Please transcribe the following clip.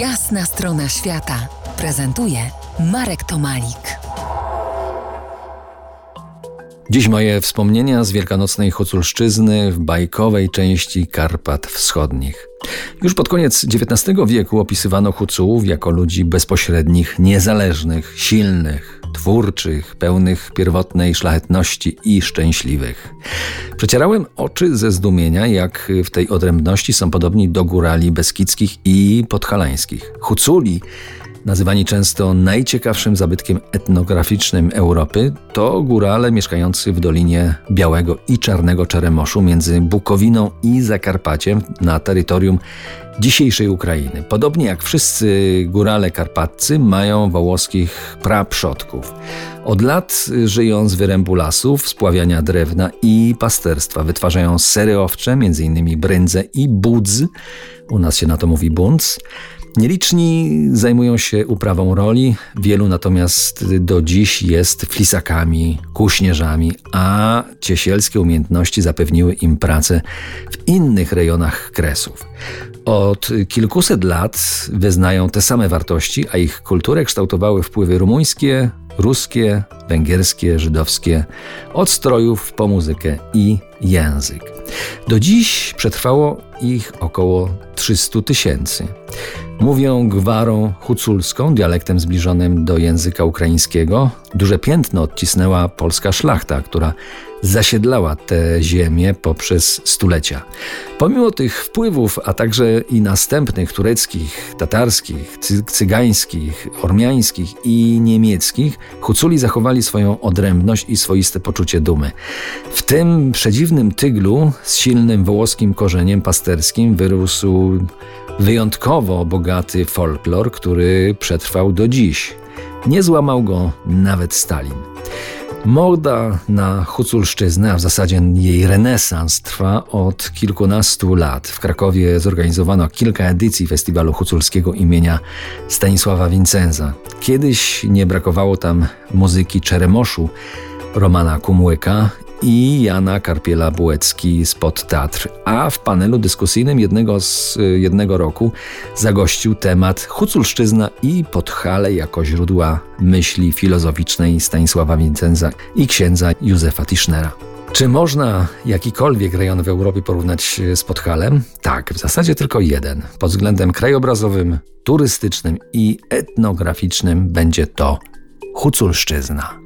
Jasna strona świata prezentuje Marek Tomalik. Dziś moje wspomnienia z wielkanocnej Huculszczyzny w bajkowej części Karpat Wschodnich. Już pod koniec XIX wieku opisywano Hucułów jako ludzi bezpośrednich, niezależnych, silnych, twórczych, pełnych pierwotnej szlachetności i szczęśliwych. Przecierałem oczy ze zdumienia, jak w tej odrębności są podobni do górali beskidzkich i podhalańskich. Huculi nazywani często najciekawszym zabytkiem etnograficznym Europy, to górale mieszkający w Dolinie Białego i Czarnego Czeremoszu między Bukowiną i Zakarpaciem na terytorium dzisiejszej Ukrainy. Podobnie jak wszyscy górale karpaccy mają wołoskich praprzodków. Od lat żyją z wyrębu lasów, spławiania drewna i pasterstwa. Wytwarzają sery owcze, m.in. brędzę i budz. U nas się na to mówi bunc. Nieliczni zajmują się uprawą roli, wielu natomiast do dziś jest flisakami, kuśnierzami, a ciesielskie umiejętności zapewniły im pracę w innych rejonach Kresów. Od kilkuset lat wyznają te same wartości, a ich kulturę kształtowały wpływy rumuńskie, ruskie, węgierskie, żydowskie, od strojów po muzykę i język. Do dziś przetrwało ich około 300 tysięcy. Mówią gwarą huculską, dialektem zbliżonym do języka ukraińskiego. Duże piętno odcisnęła polska szlachta, która zasiedlała te ziemię poprzez stulecia. Pomimo tych wpływów, a także i następnych tureckich, tatarskich, cygańskich, ormiańskich i niemieckich, Huculi zachowali swoją odrębność i swoiste poczucie dumy. W tym przedziwnym tyglu z silnym wołoskim korzeniem pasterskim wyrósł wyjątkowo bogaty folklor, który przetrwał do dziś. Nie złamał go nawet Stalin. Moda na Huculszczyznę, a w zasadzie jej renesans trwa od kilkunastu lat. W Krakowie zorganizowano kilka edycji festiwalu huculskiego imienia Stanisława Wincenza. Kiedyś nie brakowało tam muzyki Czeremoszu, Romana Kumłyka i Jana Karpiela-Bułecki spod Tatr, a w panelu dyskusyjnym jednego z jednego roku zagościł temat Huculszczyzna i Podhale jako źródła myśli filozoficznej Stanisława Wincenza i księdza Józefa Tischnera. Czy można jakikolwiek rejon w Europie porównać z Podhalem? Tak, w zasadzie tylko jeden. Pod względem krajobrazowym, turystycznym i etnograficznym będzie to Huculszczyzna.